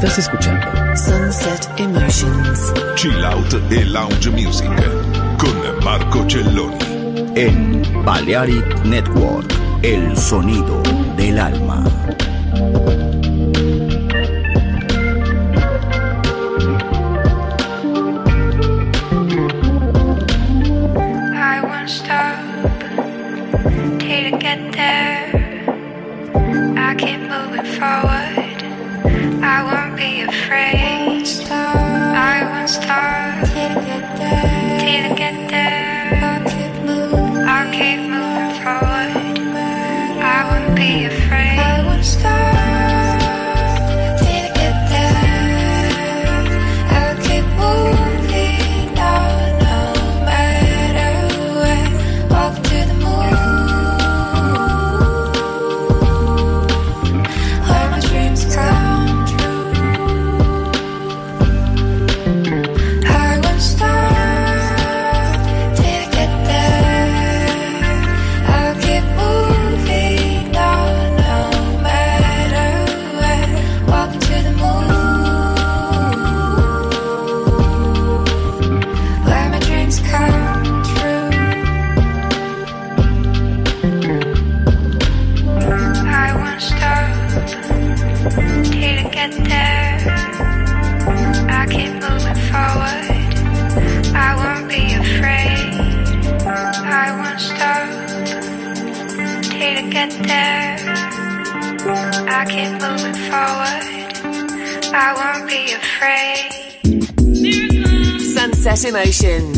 Estás escuchando Sunset Emotions. Chill Out e Lounge Music con Marco Celloni. En Balearic Network, el sonido del alma. Excess Emotions.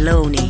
Marco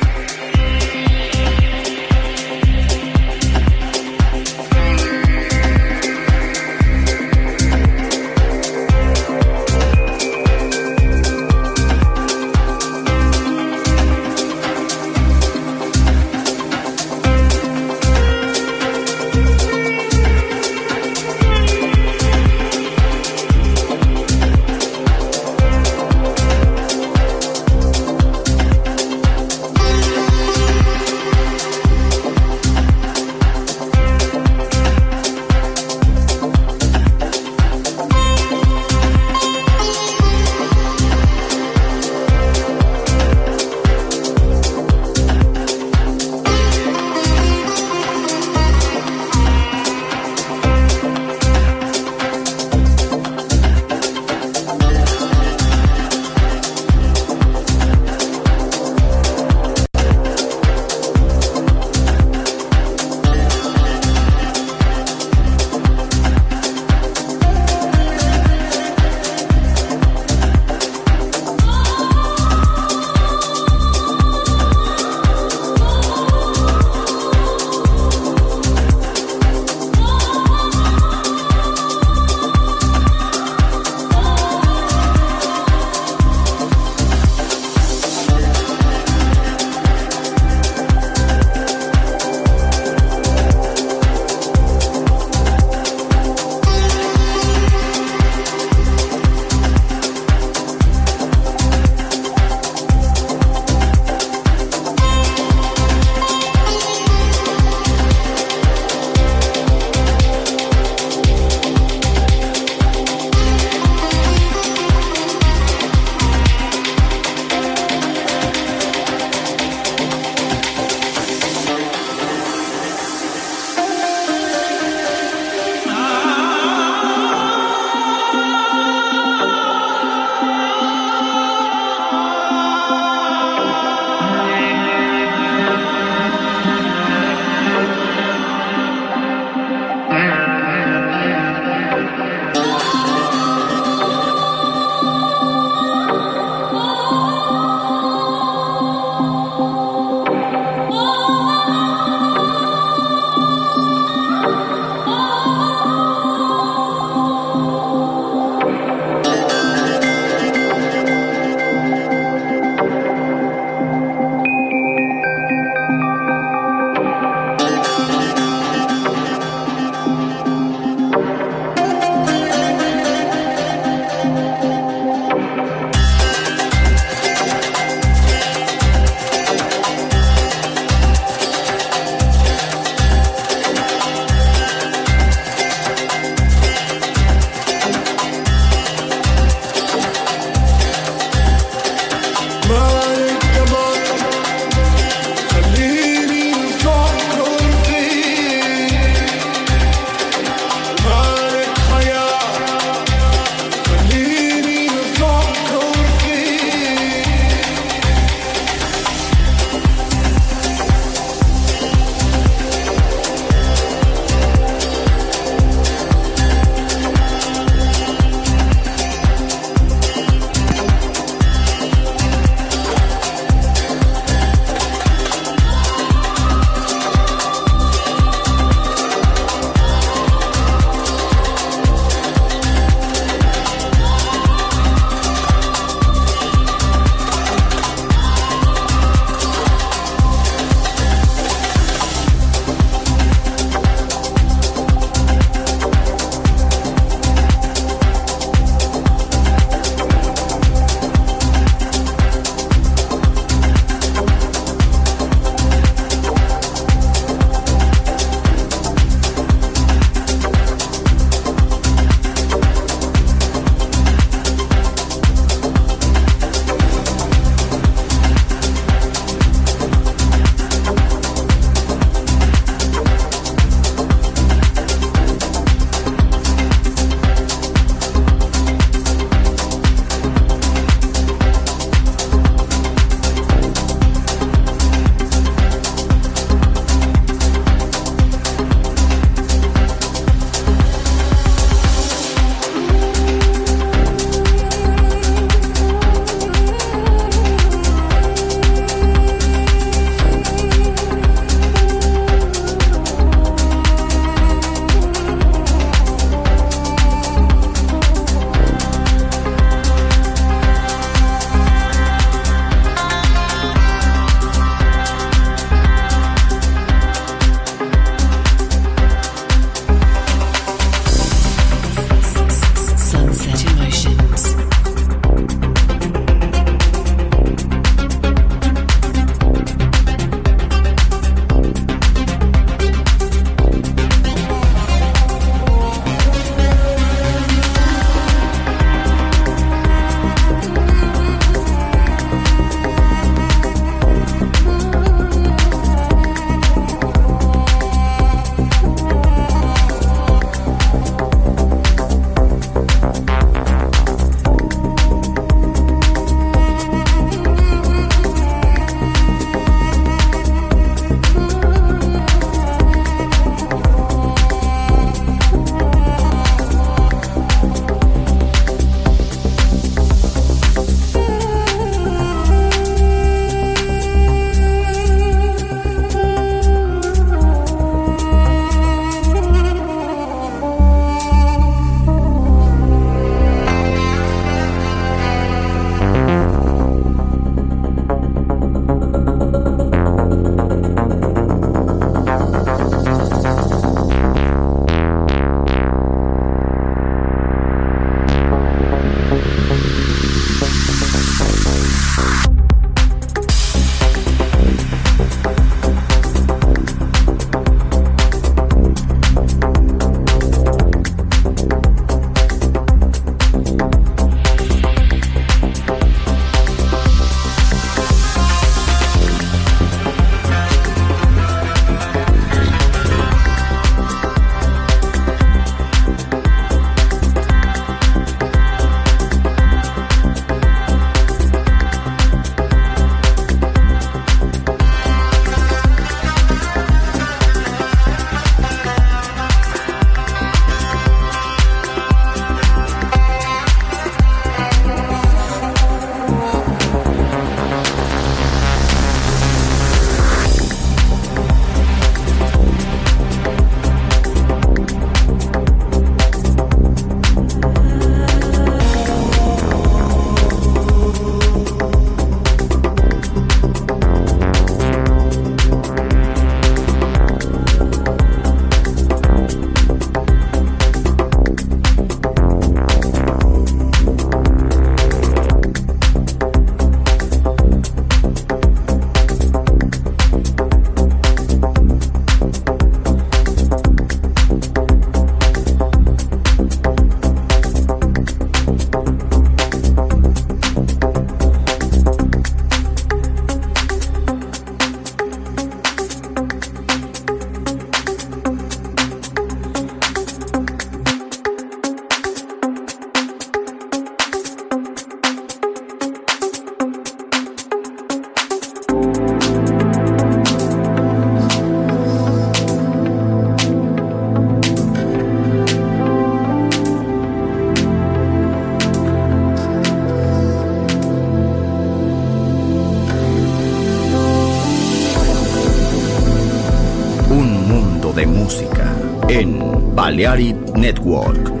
Balearic Network.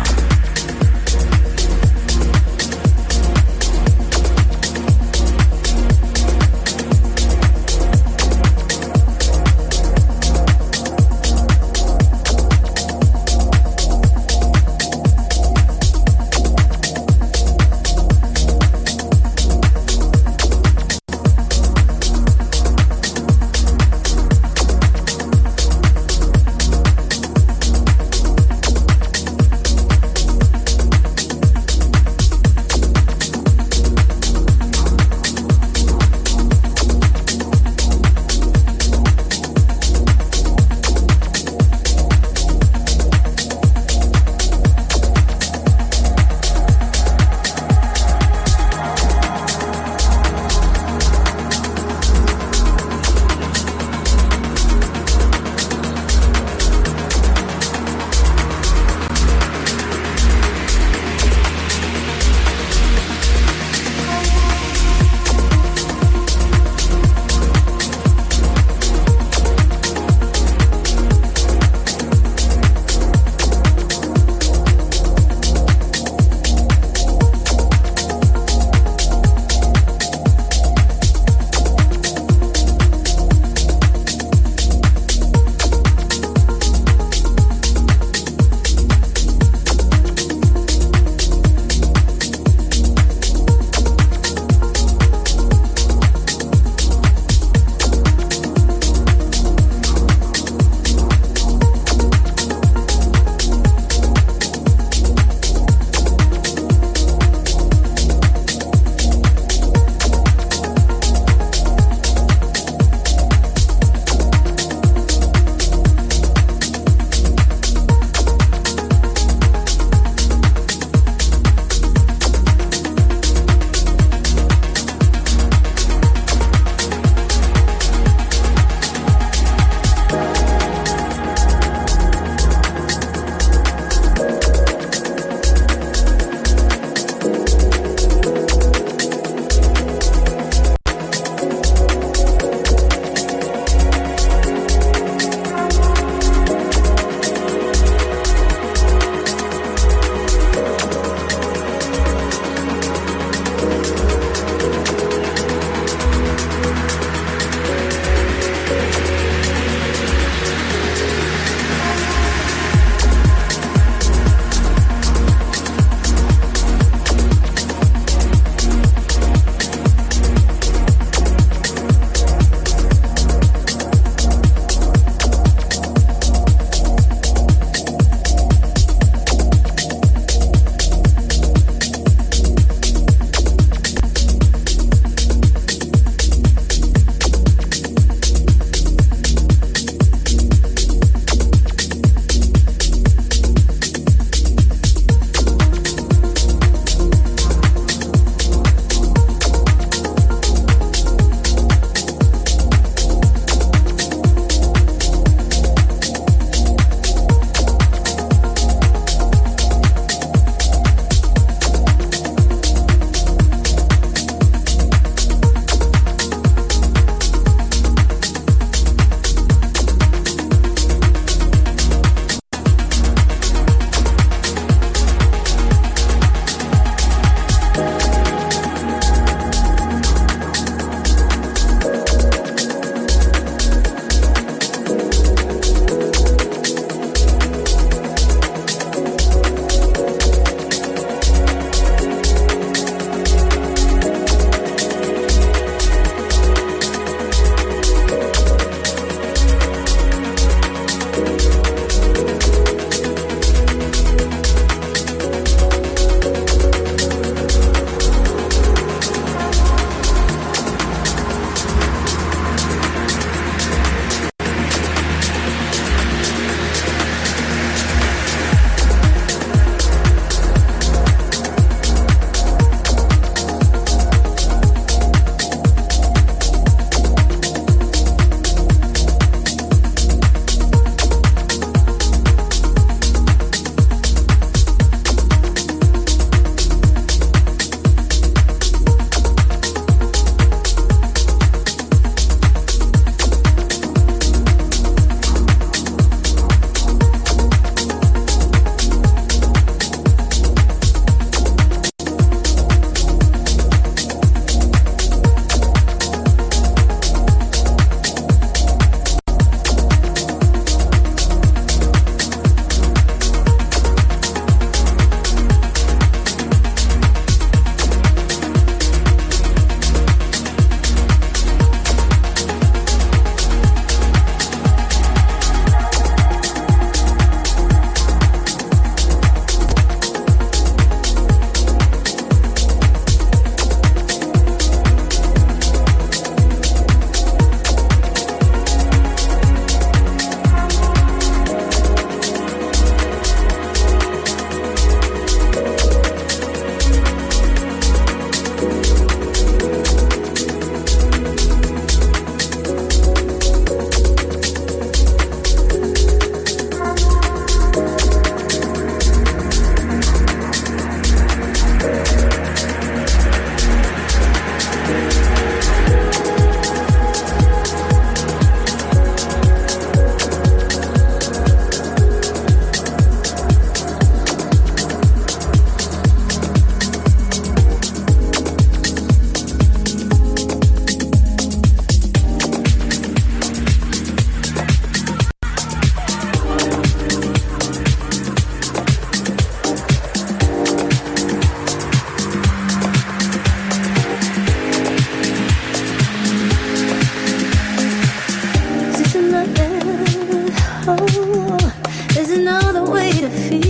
another way to feel.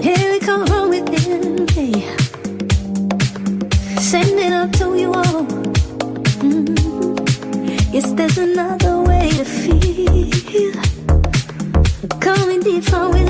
Here we come from within me. It to you all. Mm-hmm. Yes, there's another way to feel. Coming deep from within.